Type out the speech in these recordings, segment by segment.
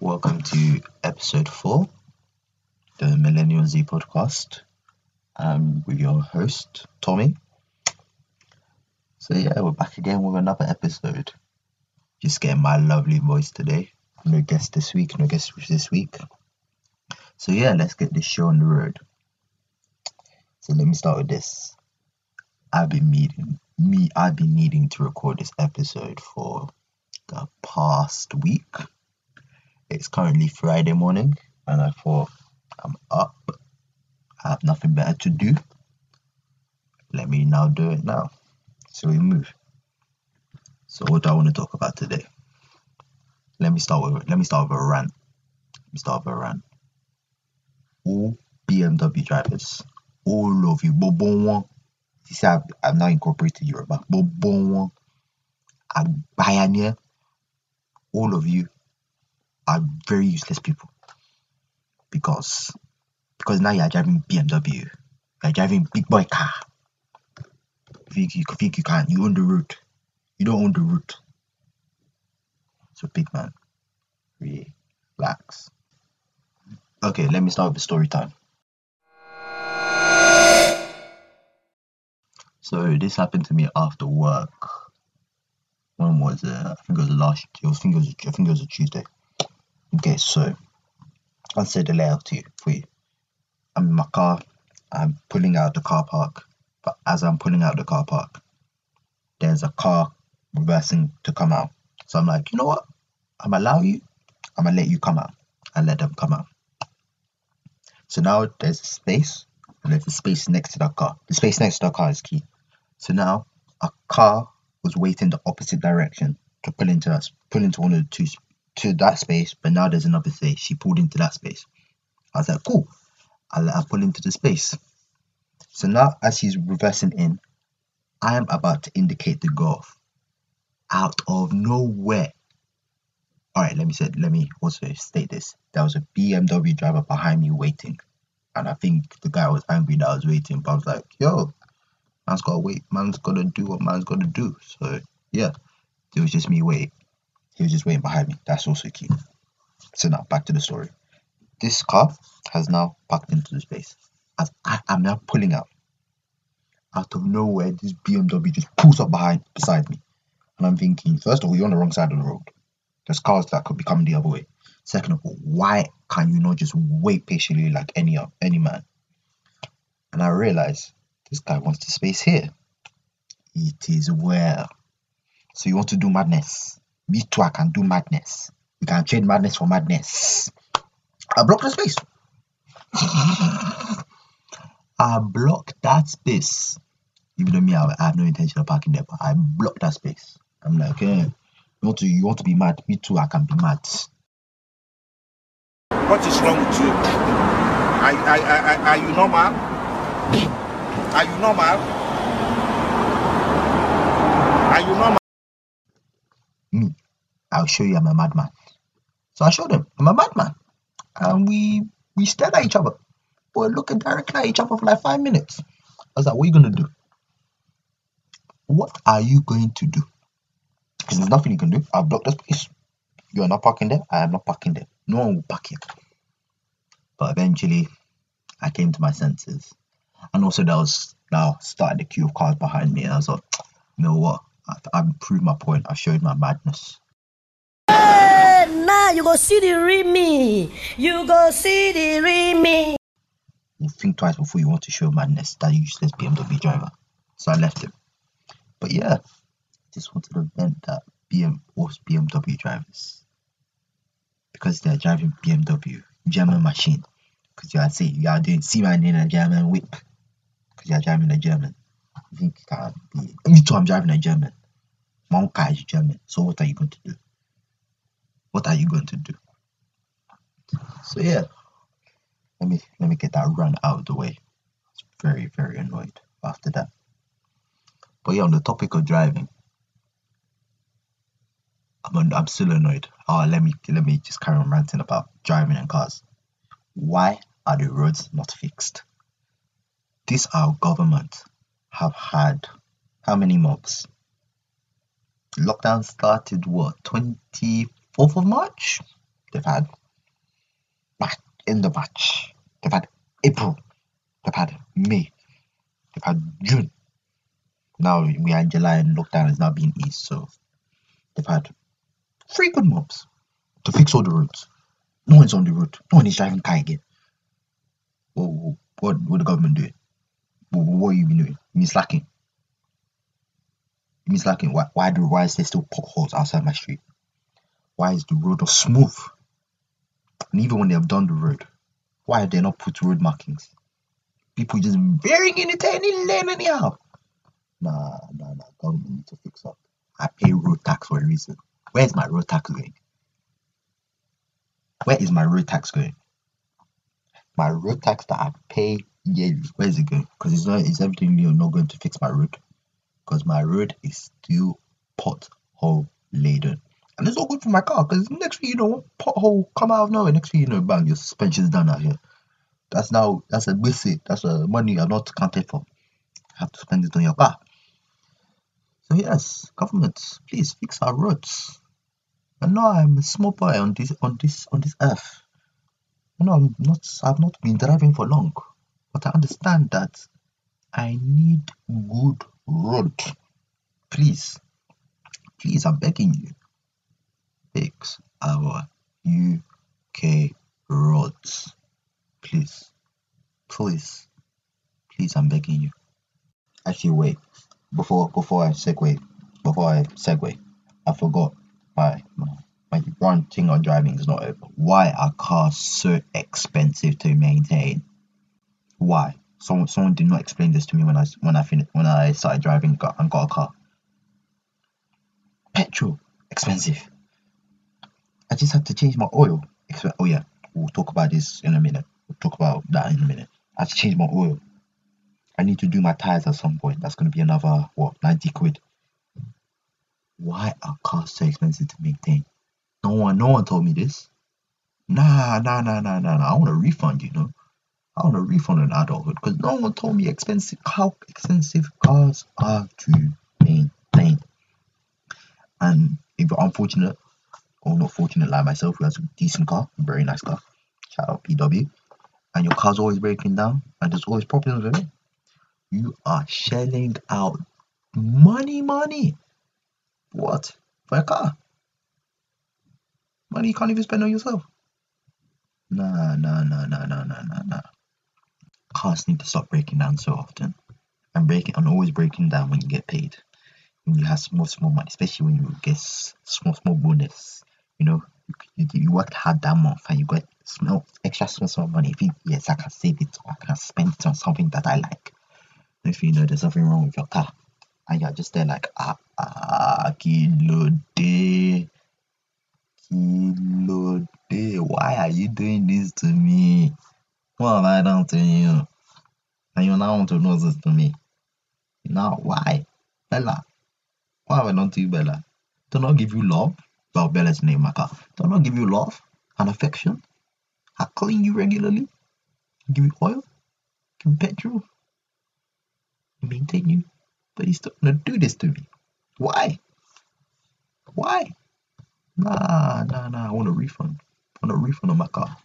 Welcome to episode four, the Millennial Z podcast. I'm with your host, Tomi. So, yeah, we're back again with another episode. Just getting my lovely voice today. No guest this week, no guest this week. So, yeah, let's get this show on the road. So, let me start with this. I've been meeting me, I've been needing to record this episode for the past week it's currently Friday morning, and I thought I'm up. I have nothing better to do. Let me now do it now. So we move. So what do I want to talk about today? Let me start with let me start with a rant. Let me start with a rant. All BMW drivers, all of you, Bobon You see, I've, I've now incorporated Yoruba. Bobon Agbayanye, all of you are very useless people because because now you're driving BMW, you're driving big boy car. You think you, think you can, you own the road. You don't own the road. So big man, relax. Okay, let me start with the story time. So this happened to me after work. When was it? I think it was last. I think it was. I think it was a Tuesday. Okay, so I'll say the layout to you for you. I'm in my car, I'm pulling out the car park, but as I'm pulling out the car park, there's a car reversing to come out. So I'm like, you know what? I'm allow you, I'm gonna let you come out. I let them come out. So now there's a space, and there's a space next to that car. The space next to that car is key. So now a car was waiting the opposite direction to pull into us, pull into one of the two to that space, but now there's another space. She pulled into that space. I was like, cool. I let her pull into the space. So now, as she's reversing in, I am about to indicate the golf. Out of nowhere. All right, let me say, let me also state this. There was a BMW driver behind me waiting, and I think the guy was angry that I was waiting. But I was like, yo, man's gotta wait. Man's gotta do what man's gotta do. So yeah, it was just me waiting. He was just waiting behind me. That's also key. So now back to the story. This car has now parked into the space. As I am now pulling out. Out of nowhere, this BMW just pulls up behind beside me. And I'm thinking, first of all, you're on the wrong side of the road. There's cars that could be coming the other way. Second of all, why can you not just wait patiently like any any man? And I realize this guy wants the space here. It is where. So you want to do madness. Me too, I can do madness. We can trade madness for madness. I block the space. I block that space. Even though me, I, have no intention of parking there, but I block that space. I'm like, eh, you want to you want to be mad? Me too, I can be mad. What is wrong with you? Are, are, are, are you normal? Are you normal? Are you normal? me, I'll show you I'm a madman. So I showed him I'm a madman. And we we stared at each other. We were looking directly at each other for like five minutes. I was like, what are you gonna do? What are you going to do? Because there's nothing you can do. I've blocked the space. You are not parking there. I am not parking there. No one will park here. But eventually, I came to my senses. And also, there was now starting the queue of cars behind me. And I was like, you know what? I, have proved my point. I showed my madness. Hey, now you go see the real me. You go see the real me. You think twice before you want to show madness. That useless BMW driver. So I left him. But yeah, just wanted to vent that BM was BMW drivers because they're driving BMW German machine. Because you are saying you are doing my in a German whip because you are driving a German. You think you can be me too. I'm driving a German. Monka is German. So what are you going to do? Are you going to do? So yeah, let me let me get that run out of the way. I was very very annoyed after that. But yeah, on the topic of driving, I'm I'm still annoyed. Oh, let me let me just carry on ranting about driving and cars. Why are the roads not fixed? This our government have had how many months? lockdown started what 24th of March They've had March, in the March. They've had April. They've had May. They've had June. Now we are in July and lockdown is now being eased, so they've had three good months to fix all the roads. No one's on the road. No one is driving car again. What what what the government doing? What, what you been doing? You been slacking? You been slacking? Why why do why is there still potholes outside my street? Why is the road not smooth? And even when they have done the road, why have they not put road markings? People just veering in into any lane anyhow. Nah, nah, nah. Government need to fix up. I pay road tax for a reason. Where's my road tax going? Where is my road tax going? My road tax that I pay yearly, where is it going? Because it's not, it's evidently not going to fix my road. Because my road is still pothole laden. And it's all good for my car because next thing you know, pothole come out of nowhere. Next thing you know, bang, your suspension's done out here. That's now that's a basic. That's a money you're not counted for. You have to spend it on your car. So yes, government, please fix our roads. I know I'm a small boy on this on this on this earth. I know I'm not I've not been driving for long, but I understand that I need good road. Please, please, I'm begging you fix our UK roads. Please, please, please, I'm begging you. Actually, wait. Before before I segue, before I segue, I forgot my my, one thing on driving is not over. Why are cars so expensive to maintain? Why? Someone someone did not explain this to me when I when I fin- when I started driving got, and got a car. Petrol expensive. I just had to change my oil. Oh yeah, we'll talk about this in a minute. We'll talk about that in a minute. I had to change my oil. I need to do my tires at some point. That's gonna be another what ninety quid. Why are cars so expensive to maintain? No one, no one told me this. Nah, nah, nah, nah, nah, nah. I want a refund, you know. I want a refund in adulthood because no one told me expensive how expensive cars are to maintain. And if you're unfortunate Oh, or not fortunate like myself who has a decent car, very nice car, shout out PW, and your car's always breaking down and there's always problems with it, you are shelling out money, money. What? For a car? Money you can't even spend on yourself. Nah, nah, nah, nah, nah, nah, nah, nah. Cars need to stop breaking down so often. And breaking and always breaking down when you get paid. When you have small, small money, especially when you get small, small bonus. You know, you, you, worked hard that month and you got small, extra small, small money. If you, yes, I can save it or I can spend it on something that I like. If you know there's something wrong with your car, and you're just there like ah ah kilo day kilo day why are you doing this to me? What have i done to you? And you now want to know this to me. Now why? Bella what have i done to you bella? Do not give you love bella's name my car uh, do not give you love and affection i clean you regularly give you oil give you petrol maintain you but he's still gonna do this to me. Why? Why? Nah, nah, nah. I want a refund. I want a refund on my car.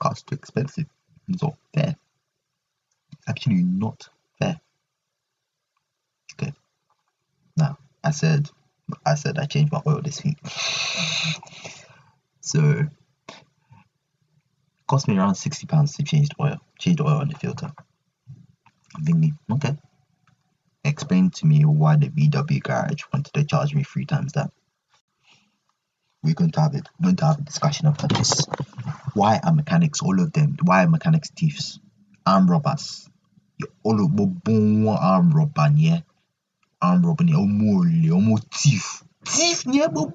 Car's too expensive. It's not fair. Actually not fair. Okay. Now, I said, I said I changed my oil this week. so, cost me around sixty pounds to change the oil. Change the oil on the filter. I'm okay, explain to me why the VW garage wanted to charge me three times that. We're going to have it. We're going to have a discussion about this. Why are mechanics, all of them, why are mechanics thieves? Arm robbers. All of them arm robber, yeah. Arm robber, yeah. Almost, almost thief. Thief, yeah, but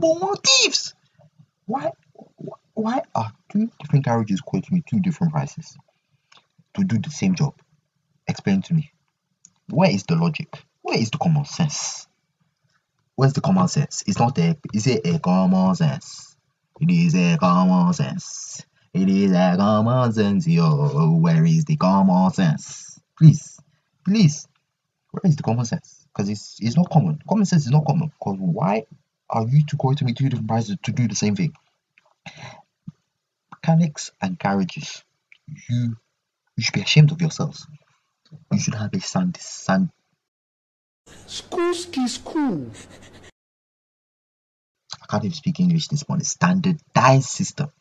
thieves. Why, why are two different garages quoting me two different prices to do the same job? Explain to me. Where is the logic? Where is the common sense? Where's the common sense? It's not there. Is it a common sense? It is a common sense. It is a common sense, yo. Where is the common sense? Please, please. Where is the common sense? Because it's it's not common. Common sense is not common. Because why are you two going to me two different prices to do the same thing? mechanics and garages. You you should be ashamed of yourselves. You should have a sand sand Schoolski school. I can't even speak English this morning. Standardized system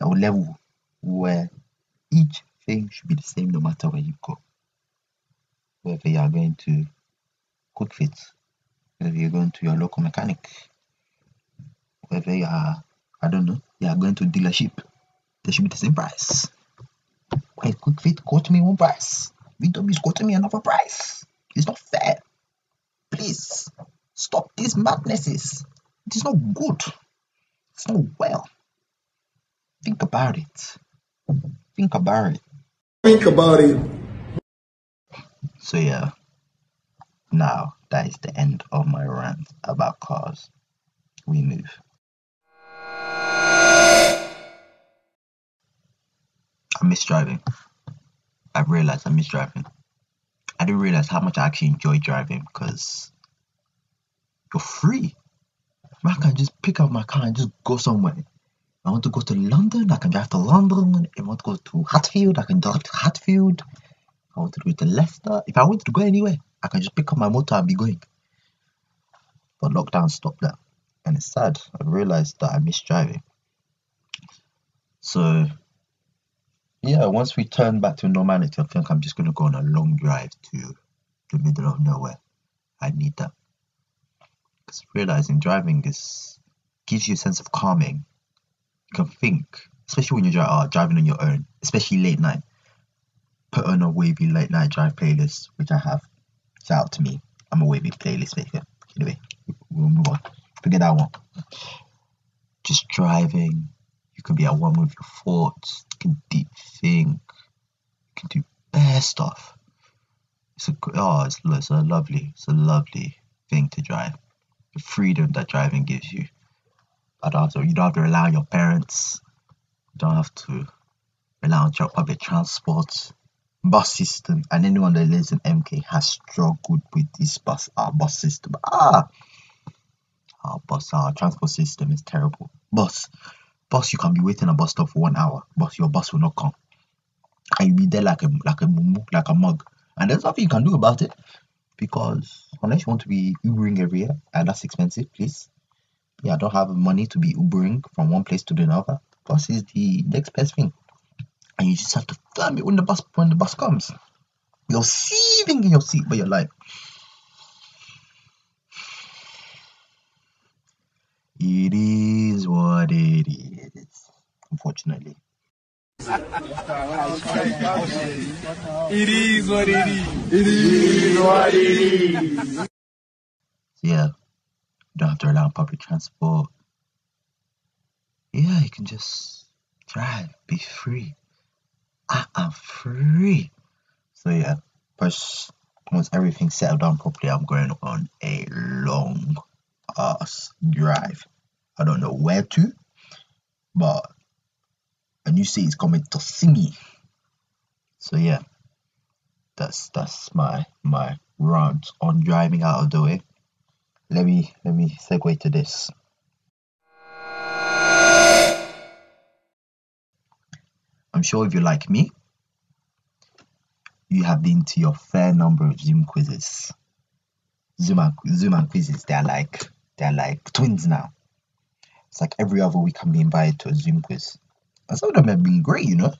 will level where each thing should be the same no matter where you go. Whether you are going to Kwik Fit, whether you're going to your local mechanic, whether you are I don't know, you are going to dealership, they should be the same price. Why Kwik Fit quote me one price? VW is quoting me another price. It's not fair. Please stop these madnesses. It is not good. It's not well. Think about it. Think about it. Think about it. So yeah. Now that is the end of my rant about cars. We move. I miss driving. I've realized I miss driving. I didn't realize how much I actually enjoy driving because you're free. I can just pick up my car and just go somewhere. I want to go to London, I can drive to London. If I want to go to Hatfield, I can drive to Hatfield. I want to go to Leicester. If I wanted to go anywhere, I can just pick up my motor and be going. But lockdown stopped that. And it's sad. I've realized that I miss driving. So yeah, once we turn back to normality, I think I'm just gonna go on a long drive to the middle of nowhere. I need that. Because realizing driving is gives you a sense of calming. You can think, especially when you're dri- uh, driving on your own, especially late night. Put on a wavy late night drive playlist, which I have. Shout out to me. I'm a wavy playlist maker. Anyway, we'll move on. Forget that one. Just driving. You can be at one with your thoughts. You can deep think. You can do bare stuff. It's a oh, it's, it's a lovely, it's a lovely thing to drive. The freedom that driving gives you. I don't have to, you don't have to rely on your parents. You don't have to rely on your public transport, bus system, and anyone that lives in MK has struggled with this bus, our bus system. Ah, our bus, our transport system is terrible. Bus, bus, you can be waiting a bus stop for one hour, but your bus will not come, and you'll be there like a like a like a mug, and there's nothing you can do about it because unless you want to be Ubering every year, and that's expensive, please. Yeah, I don't have money to be Ubering from one place to the other. Bus is the next best thing, and you just have to film it when the bus when the bus comes. You're seething in your seat, but you're like, it is what it is. Unfortunately, It is what it is. So yeah, you don't have to rely on public transport. Yeah, you can just drive, be free. I am free. So yeah, first once everything's settled down properly, I'm going on a long ass drive. I don't know where to, but a new city is coming to see me. So yeah, that's that's my my rant on driving out of the way. Let me let me segue to this. I'm sure if you're like me, you have been to your fair number of Zoom quizzes. Zoom and, Zoom and quizzes, they're like they're like twins now. It's like every other week I'm being invited to a Zoom quiz. And some of them have been great, you know.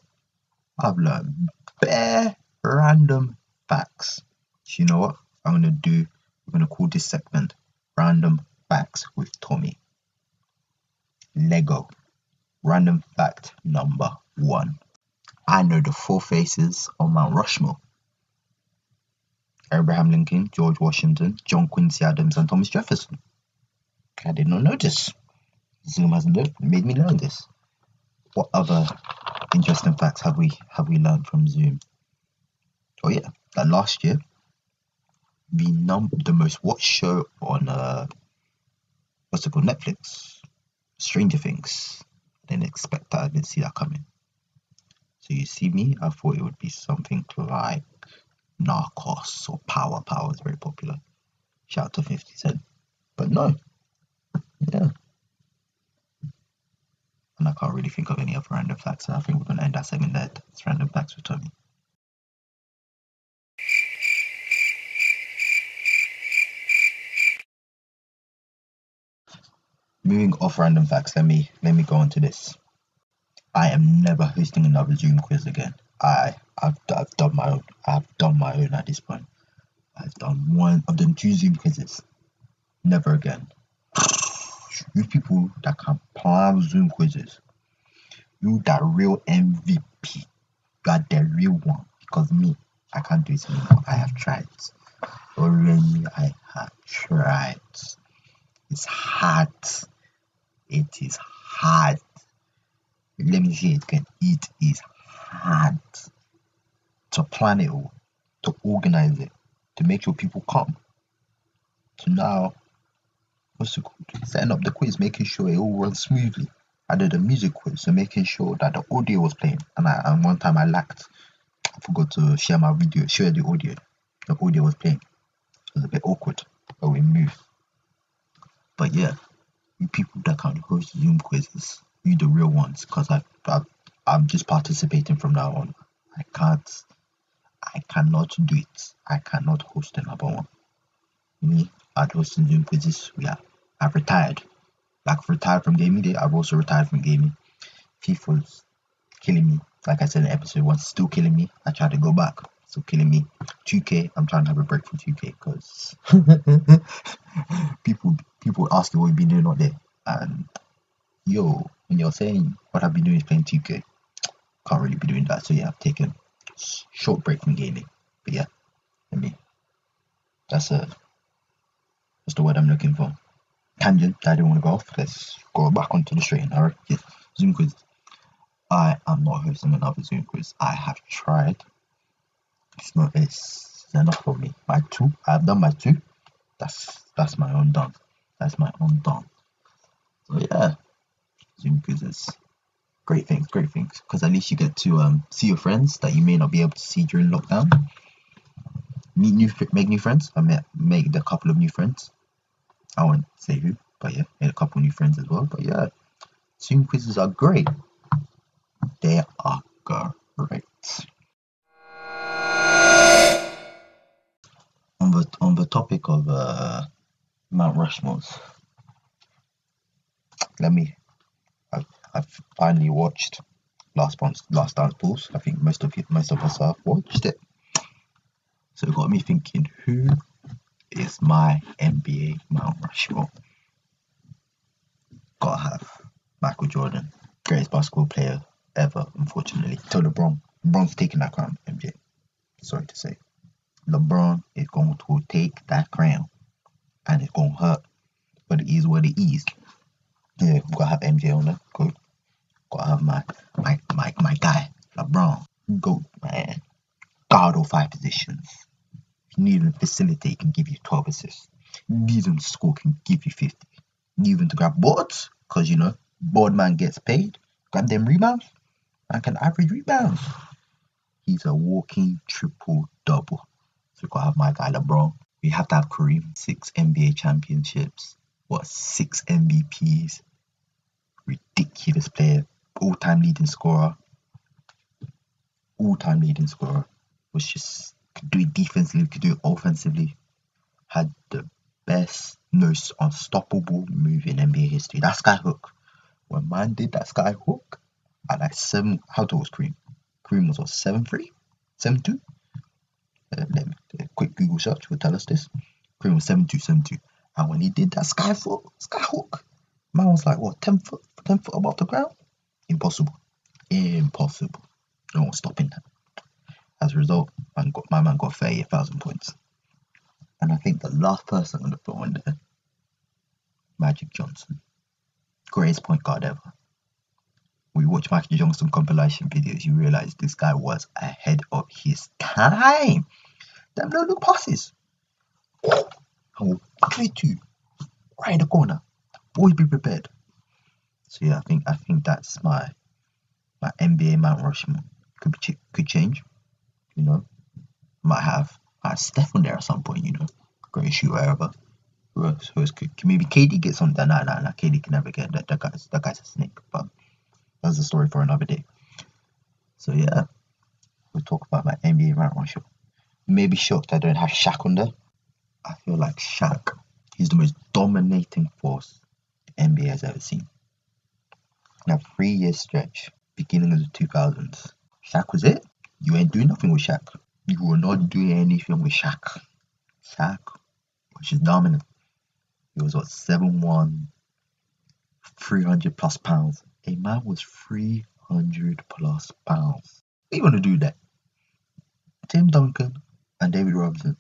I've learned bare random facts. You know what? I'm gonna do I'm gonna call this segment Random Facts with Tomi. Lego. Random fact number one. I know the four faces on Mount Rushmore. Abraham Lincoln, George Washington, John Quincy Adams, and Thomas Jefferson. I did not know this. Zoom has made me learn this. What other interesting facts have we have we learned from Zoom? Oh yeah, that last year, the num the most watched show on uh what's it called Netflix, Stranger Things. I didn't expect that. I didn't see that coming. So you see me, I thought it would be something like Narcos or Power. Power is very popular. Shout out to 50 Cent. But no. Yeah. And I can't really think of any other random facts. So I think we're gonna end that segment there. It's random facts with Tomi. Moving off random facts, let me let me go on to this. I am never hosting another Zoom quiz again. I I've, I've done my own. I've done my own at this point. I've done one. I've done two Zoom quizzes. Never again. You people that can plan Zoom quizzes, you that real MVP. You are the real one. Because me, I can't do it anymore. I have tried. Already, I have tried. It's hard. It is hard. Let me say it again. It is hard to plan it all, to organize it, to make sure people come. So now, what's it called? Setting up the quiz, making sure it all runs smoothly. I did a music quiz, so making sure that the audio was playing. And I and one time I lacked, I forgot to share my video, share the audio. The audio was playing. It was a bit awkward, but we moved. But yeah, you people that can host Zoom quizzes, you the real ones, because I, I I'm just participating from now on. I can't, I cannot do it. I cannot host another one. Me, I'd host Zoom quizzes. Yeah, I've retired. Like I've retired from gaming. Day, I've also retired from gaming. FIFA's killing me. Like I said in episode one, still killing me. I tried to go back, still killing me. 2K, I'm trying to have a break from 2K because people people ask you what you've been doing out there, and yo, when you're saying what I've been doing is playing 2K, can't really be doing that. So yeah, I've taken short break from gaming. But yeah, let me. That's a. What's the word I'm looking for? Tangent. I didn't want to go off. Let's go back onto the straight and narrow. Zoom quiz. I am not hosting another Zoom quiz. I have tried. It's not. It's enough for me. My two. I've done my two. That's that's my own done. That's my own done. So yeah, Zoom quizzes great things, great things. Because at least you get to um, see your friends that you may not be able to see during lockdown. Meet new, make new friends. I met made a couple of new friends. I won't say who, but yeah, made a couple new friends as well. But yeah, Zoom quizzes are great. They are great. On the on the topic of uh, Mount Rushmore's, let me I've, finally watched Last Dance, Last Dance Balls. I think most of you, most of us have watched it. So it got me thinking, who is my NBA Mount Rushmore? Gotta have Michael Jordan, greatest basketball player ever. Unfortunately, to LeBron. LeBron's taking that crown. MJ, sorry to say, LeBron is going to take that crown, and it's gonna hurt, but it is what it is. Yeah, we've gotta have MJ on there. Have my my my my guy, LeBron. Go man. Guard all five positions. If you need him to facilitate, can give you 12 assists. Need him to score, can give you 50. You need him to grab boards, because you know, board man gets paid. Grab them rebounds. Man can average rebounds. He's a walking triple double. So we gotta have my guy LeBron. We have to have Kareem, six NBA championships, what six MVPs, ridiculous player, all-time leading scorer, all-time leading scorer. Was just could do it defensively, could do it offensively. Had the best, most unstoppable move in NBA history. That sky hook. When man did that sky hook at like seven, how tall was Kareem? Kareem was what seven three, seven two. Uh, let me, a quick Google search will tell us this. Kareem was seven two, seven two. And when he did that sky foot, sky hook, man was like what ten foot, ten foot above the ground. Impossible, impossible. No one stopping that. As a result, man got, my man got thirty thousand points. And I think the last person I'm gonna put on there, Magic Johnson, greatest point guard ever. You watch Magic Johnson compilation videos, you realize this guy was ahead of his time. Them no look passes. I will clear you right in the corner. Always be prepared. So yeah, I think I think that's my my NBA Mount Rushmore. Could be could change. You know, might have uh, Steph on there at some point. You know, great shooter ever. Who else? Could, maybe KD gets on there? Nah, nah, nah. KD can never get that. That guy's that guy's a snake. But that's a story for another day. So yeah, we'll talk about my NBA Mount Rushmore. Maybe shocked I don't have Shaq on there. I feel like Shaq is the most dominating force the NBA has ever seen. A three year stretch, beginning of the 2000s, Shaq was it. You ain't doing nothing with Shaq. You were not doing anything with Shaq. Shaq was just dominant. He was what, 7 1, 300 plus pounds. A man was 300 plus pounds. What you want to do that? Tim Duncan and David Robinson,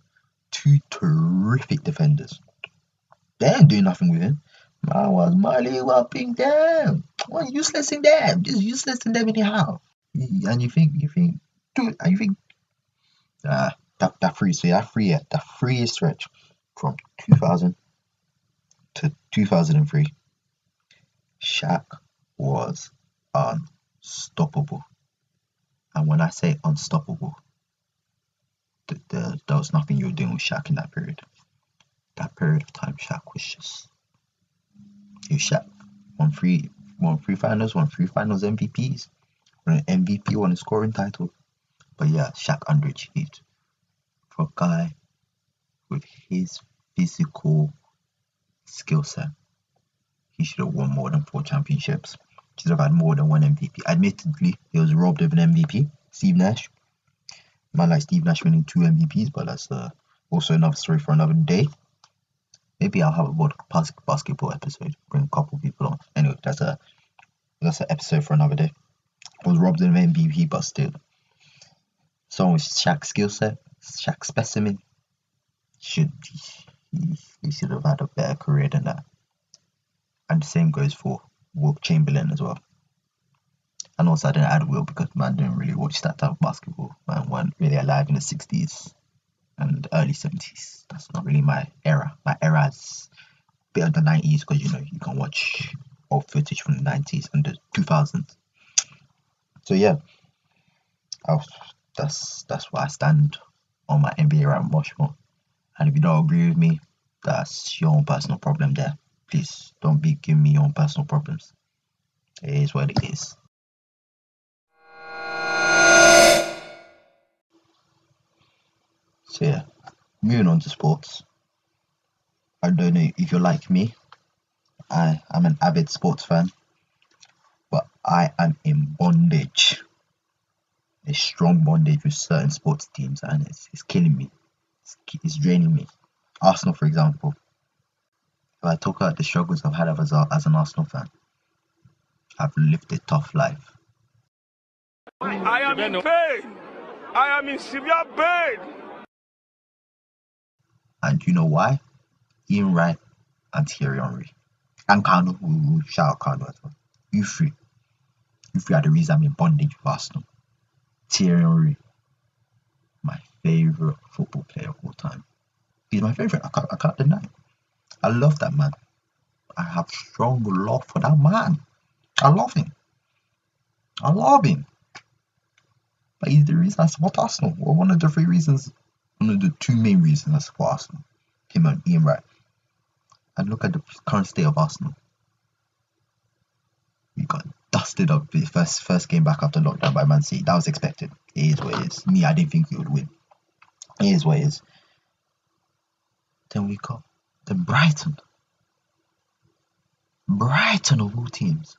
two terrific defenders. They ain't doing nothing with him. Man was Marley whopping them. What useless in them? Just useless in them anyhow. And you think, you think, dude, and you think, ah, that, that free, so that free, that free stretch from 2000 to 2003, Shaq was unstoppable. And when I say unstoppable, th- there, was nothing you were doing with Shaq in that period. That period of time, Shaq was just. He was Shaq. Won three, won three finals, won three finals MVPs, won an MVP, won a scoring title. But yeah, Shaq underachieved. For a guy with his physical skill set, he should have won more than four championships. He Should have had more than one MVP. Admittedly, he was robbed of an MVP. Steve Nash. Man like Steve Nash winning two MVPs, but that's uh, also another story for another day. Maybe I'll have a bas- bas- basketball episode. Bring a couple people on. Anyway, that's a that's an episode for another day. Was robbed of MVP, but still. Someone with Shaq's skill set, Shaq's specimen, should he, he should have had a better career than that. And the same goes for Wilt Chamberlain as well. And also I didn't add Will because man didn't really watch that type of basketball. Man weren't really alive in the sixties and early seventies. That's not really my era. My era is a bit of the nineties because you know you can watch old footage from the nineties and the two thousands. So yeah. I was, that's that's where I stand on my NBA rant Rushmore. And if you don't agree with me, that's your own personal problem there. Please don't be giving me your own personal problems. It is what it is. So yeah, moving on to sports. I don't know if you're like me. I am an avid sports fan, but I am in bondage. A strong bondage with certain sports teams, and it's, it's killing me. It's, it's draining me. Arsenal, for example. If I talk about the struggles I've had as, a, as an Arsenal fan, I've lived a tough life. I am in pain. I am in severe pain. And you know why? Ian Wright and Thierry Henry. And Kanu, will shout out Kano as well. You three. You are the reason I'm in bondage with Arsenal. Thierry Henry, my favourite football player of all time. He's my favourite, I can't, I can't deny it. I love that man. I have strong love for that man. I love him. I love him. But he's the reason I support Arsenal. Well, one of the three reasons, one of the two main reasons support Arsenal. Him and Ian Wright. And look at the current state of Arsenal. We got dusted up the first first game back after lockdown by Man City. That was expected. It is what it is. Me, I didn't think we would win. It is what it is. Then we got the Brighton. Brighton of all teams.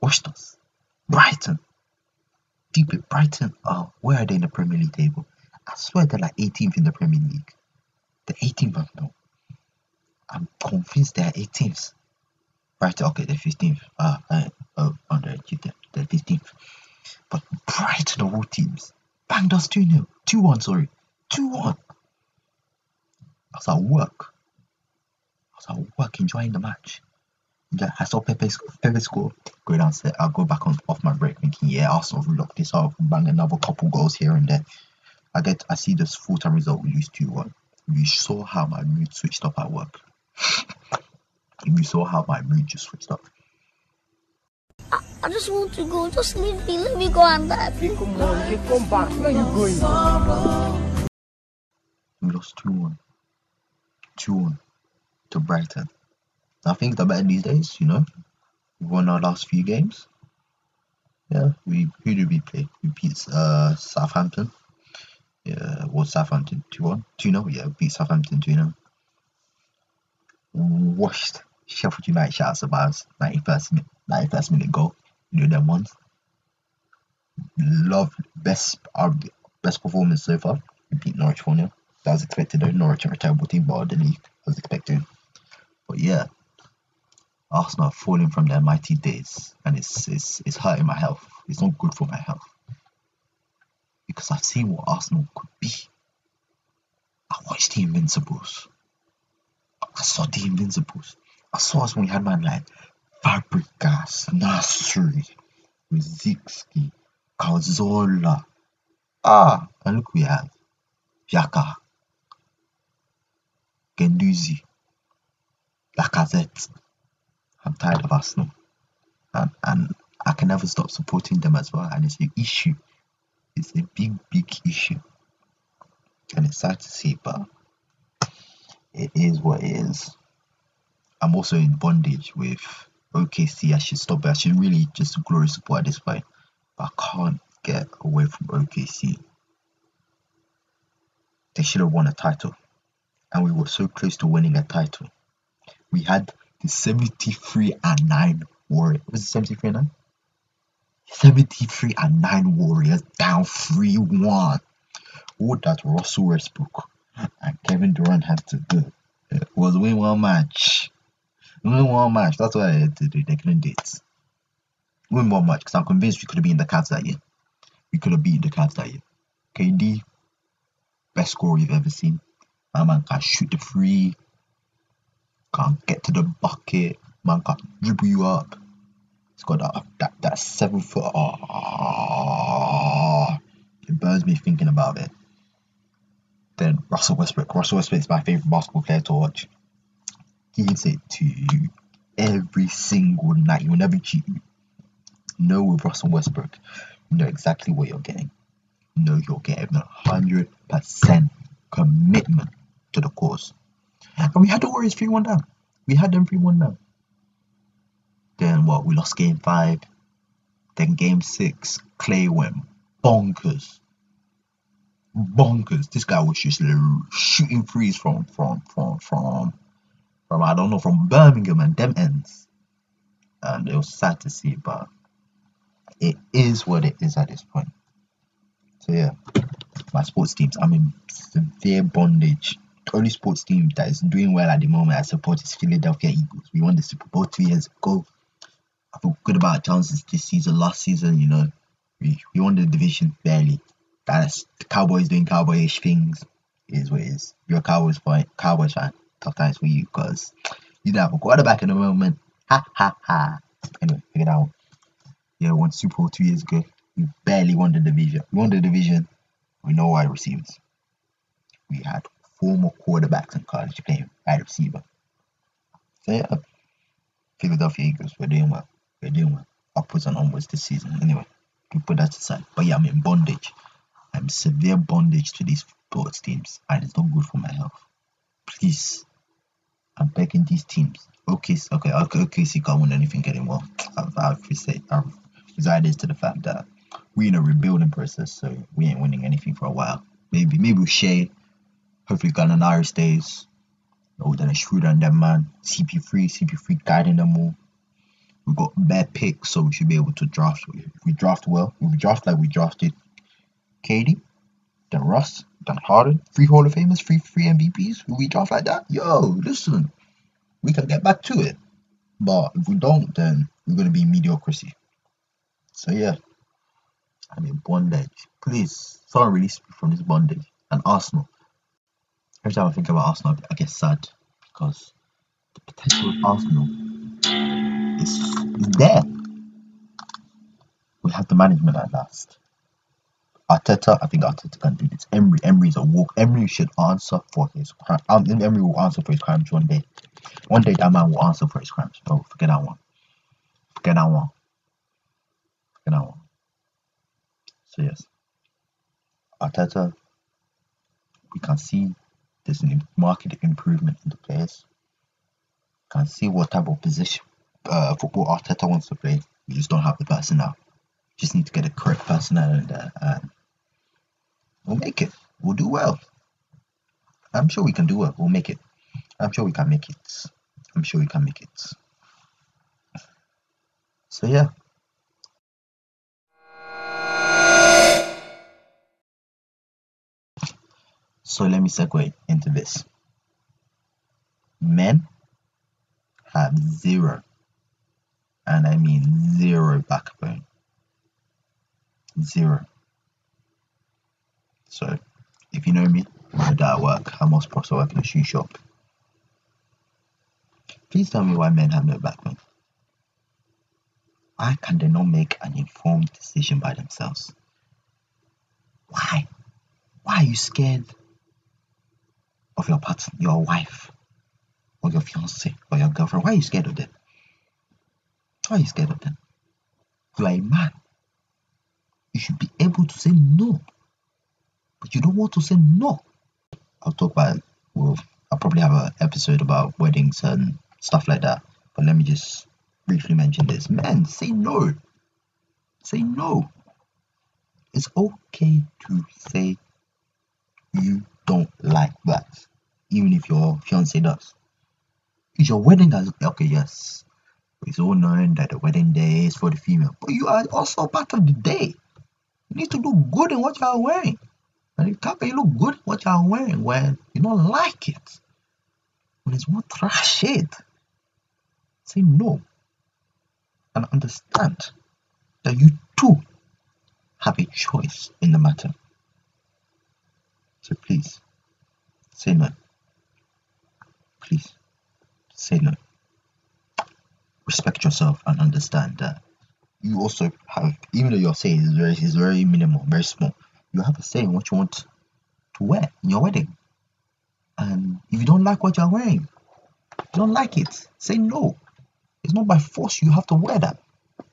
Watched us. Brighton. Deep Brighton. Oh, where are they in the Premier League table? I swear they're like 18th in the Premier League. The 18th, no. I'm convinced they're 18th. Brighton, okay, they're 15th. Ah, uh, oh, oh, they're, they're 15th. But Brighton of all teams banged us 2 0. 2 1, sorry. 2 1. I was at work. I was at work enjoying the match. I saw Pepe, Pepe score. Go downstairs. I'll go back on off my break thinking, yeah, Arsenal will sort of lock this up, bang another couple goals here and there. I get I see this full time result we lose 2 1. You saw how my mood switched up at work. you saw how my mood just switched up. I just want to go. Just leave me. Let me go. I'm happy. Come on, you come back. Where you going? We lost 2 1. 2 1 to Brighton. Now things are better these days, you know. We won our last few games. Yeah, we who did we play? We beat uh Southampton. Yeah, was Southampton 2 1? 2 0? Yeah, beat Southampton 2 0. Washed Sheffield United shots about 91st minute, 91st minute goal. You know them ones. Love best our best performance so far. We beat Norwich 4 0. That was expected though. Norwich are a terrible team, but the league was expecting. But yeah, Arsenal falling from their mighty days, and it's it's it's hurting my health. It's not good for my health because I've seen what Arsenal could be. I watched the Invincibles. I saw the Invincibles. I saw us when we had man like Fabregas, Nasri, Rosicky, Cazorla. Ah, and look we have Xhaka, Guendouzi, Lacazette. I'm tired of Arsenal. And, and I can never stop supporting them as well. And it's an issue. It's a big, big issue. And it's sad to see, but it is what it is. I'm also in bondage with OKC. I should stop it. I should really just glory support at this point. But I can't get away from OKC. They should have won a title. And we were so close to winning a title. We had the 73 and 9 Warriors. Was it 73 and 9? 73 and 9 Warriors down 3 1. What that Russell Westbrook and Kevin Durant had to do it was win one match. Win one match. That's what. They couldn't do it. Win one match because I'm convinced we could have been in the Cavs that year. We could have beaten the Cavs that year. KD, best scorer you've ever seen. My man can shoot the free, can get to the bucket, man can dribble you up. He's got that that, that seven foot. Oh, it burns me thinking about it. Then Russell Westbrook. Russell Westbrook is my favorite basketball player to watch. Hits it to you every single night. You'll never cheat you. Know with Russell Westbrook, you know exactly what you're getting. You know you're getting hundred percent commitment to the cause. And we had the Warriors 3 1 down. We had them 3 1 down. Then what? We lost game five. Then game six, Klay went bonkers. Bonkers. This guy was just shooting threes from from from from from I don't know from Birmingham and them ends. And it was sad to see, but it is what it is at this point. So yeah, my sports teams. I'm in severe bondage. The only sports team that is doing well at the moment I support is Philadelphia Eagles. We won the Super Bowl two years ago. I feel good about chances this season. Last season, you know, we, we won the division barely. That's the Cowboys doing cowboyish things. It is what it is. You're a Cowboys fan. Cowboys fan. Tough times for you because you don't have a quarterback in the moment. Ha ha ha. Anyway, figure that out. Yeah, we won Super Bowl two years ago. We barely won the division. We won the division with no wide receivers. We had former quarterbacks in college playing wide receiver. So yeah, Philadelphia Eagles, we're doing well. We're doing well. Upwards and onwards this season. Anyway, we put that aside. But yeah, I'm in bondage. I'm severe bondage to these sports teams, and it's not good for my health. Please, I'm begging these teams. Okay, okay, okay, okay. See, can't win anything anymore. I've, I've, resi- I've resided to the fact that we're in a rebuilding process, so we ain't winning anything for a while. Maybe, maybe with Shai, hopefully Gallinari stays. Then a Schroeder and them man. CP3, CP3 guiding them all. We got bad picks, so we should be able to draft. If we draft well, if we draft like we drafted KD, then Russ, then Harden, three Hall of Famers, three three MVPs. If we draft like that, yo, listen, we can get back to it. But if we don't, then we're gonna be mediocrity. So yeah, I'm in bondage. Please, someone release me from this bondage. And Arsenal. Every time I think about Arsenal, I get sad because the potential of Arsenal there. We have the management at last. Arteta, I think Arteta can do this. Emery, Emery's a walk. Emery should answer for his crime. Um, Emery will answer for his crimes one day. One day that man will answer for his crimes. Oh, forget that one. Forget that one. Forget that one. So yes, Arteta, we can see there's a market improvement in the players. can see what type of position uh, football Arteta wants to play. We just don't have the personnel. Just need to get the correct personnel in there, and we'll make it. We'll do well. I'm sure we can do it. We'll make it. I'm sure we can make it. I'm sure we can make it. So yeah. So let me segue into this. Men have zero, and I mean zero backbone. Zero. So, if you know me, I do at work. I'm also also work in a shoe shop. Please tell me why men have no backbone. Why can they not make an informed decision by themselves? Why? Why are you scared of your partner, your wife, or your fiance, or your girlfriend? Why are you scared of them? Why are you scared of them? You are a man. You should be able to say no. But you don't want to say no. I'll talk about well, I'll probably have an episode about weddings and stuff like that. But let me just briefly mention this. Men, say no. Say no. It's okay to say you don't like that, even if your fiance does. Is your wedding as okay? Yes, it's all known that the wedding day is for the female, but you are also part of the day. You need to look good in what you are wearing. And it can't be you look good in what you are wearing when you don't like it. When it's more trash shit. Say no. And understand that you too have a choice in the matter. So please, say no. Please, say no. Respect yourself and understand that you also have, even though your say is very, is very minimal, very small, you have a say in what you want to wear in your wedding. And if you don't like what you're wearing, you don't like it, say no. It's not by force you have to wear that.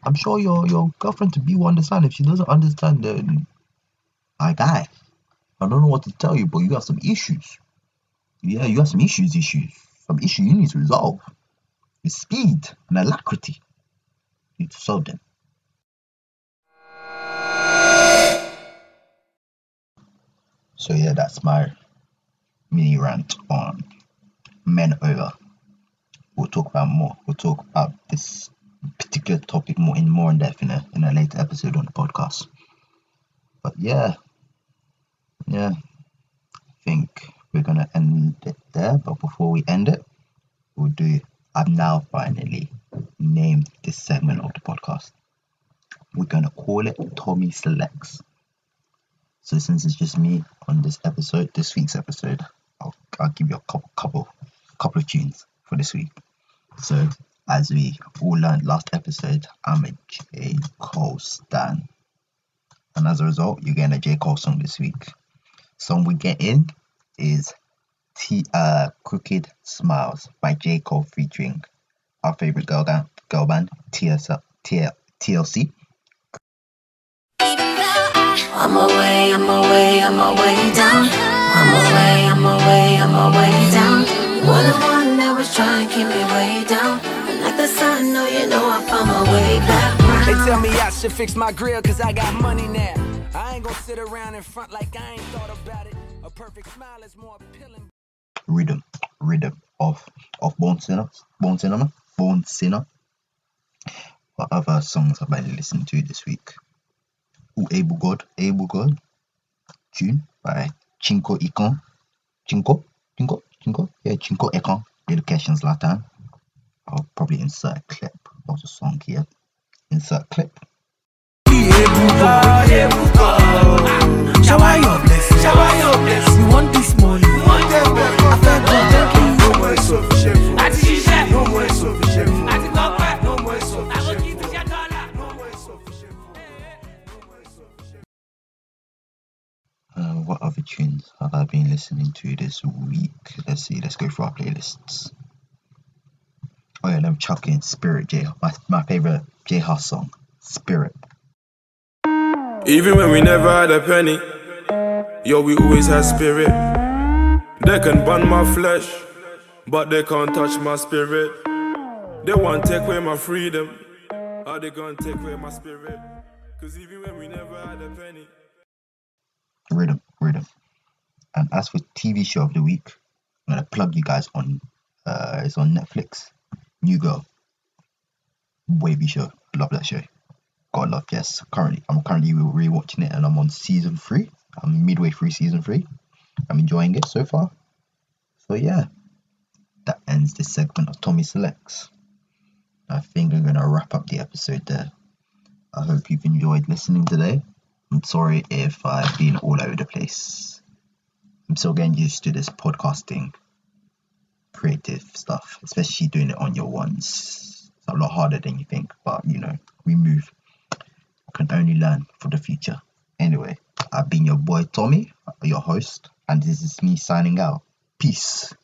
I'm sure your your girlfriend to be will understand. If she doesn't understand, then I die. I don't know what to tell you, but you have some issues. Yeah, you have some issues, issues. Some issue you need to resolve. With speed and alacrity. You need to solve them. So yeah, that's my mini rant on men over. We'll talk about more. We'll talk about this particular topic more in more in depth in a in a later episode on the podcast. But yeah, yeah, I think we're gonna end it there. But before we end it, we'll do. I've now finally named this segment of the podcast. We're gonna call it Tomi Selects. So since it's just me on this episode, this week's episode, I'll, I'll give you a couple, couple, couple of tunes for this week. So as we all learned last episode, I'm a J Cole stan, and as a result, you're getting a J Cole song this week. Song we get in is T uh Crooked Smiles by J Cole featuring our favorite girl band, girl band TSL, TL, TLC. I'm away, I'm away, I'm away down. I'm away, I'm away, I'm away down. You're the one that was trying to keep me way down. And like the sun, no, you know I found my way back round. They tell me I should fix my grill cause I got money now. I ain't gonna sit around in front like I ain't thought about it. A perfect smile is more appealing. Rhythm, rhythm of of Bone Sinner, Bone Cinema, Bone Sinner. What other songs have I listened to this week? Ooh, Able God, Able God, tune by Chinko Ekun, Chinko, Chinko, Chinko, yeah, Chinko Ekun, Education Zlatan. I'll probably insert a clip of the song here. Insert clip. Shower your blessing. Shower what other tunes have I been listening to this week? Let's see. Let's go through our playlists. Oh yeah, let me chuck in Spirit J. My my favorite J Hus song, Spirit. Even when we never had a penny, yo, we always had spirit. They can burn my flesh, but they can't touch my spirit. They want to take away my freedom. Are they gonna take away my spirit? Cause even when we never had a penny. Rhythm, rhythm. And as for TV show of the week, I'm gonna plug you guys on. Uh, it's on Netflix. New Girl. Wavy show. Love that show. God love yes. Currently, I'm currently rewatching it, and I'm on season three. I'm midway through season three. I'm enjoying it so far. So yeah, that ends this segment of Tomi Selects. I think I'm gonna wrap up the episode there. I hope you've enjoyed listening today. I'm sorry if I've been all over the place. I'm still getting used to this podcasting creative stuff, especially doing it on your ones. It's a lot harder than you think, but you know, we move. Can only learn for the future. Anyway, I've been your boy Tomi, your host, and this is me signing out. Peace.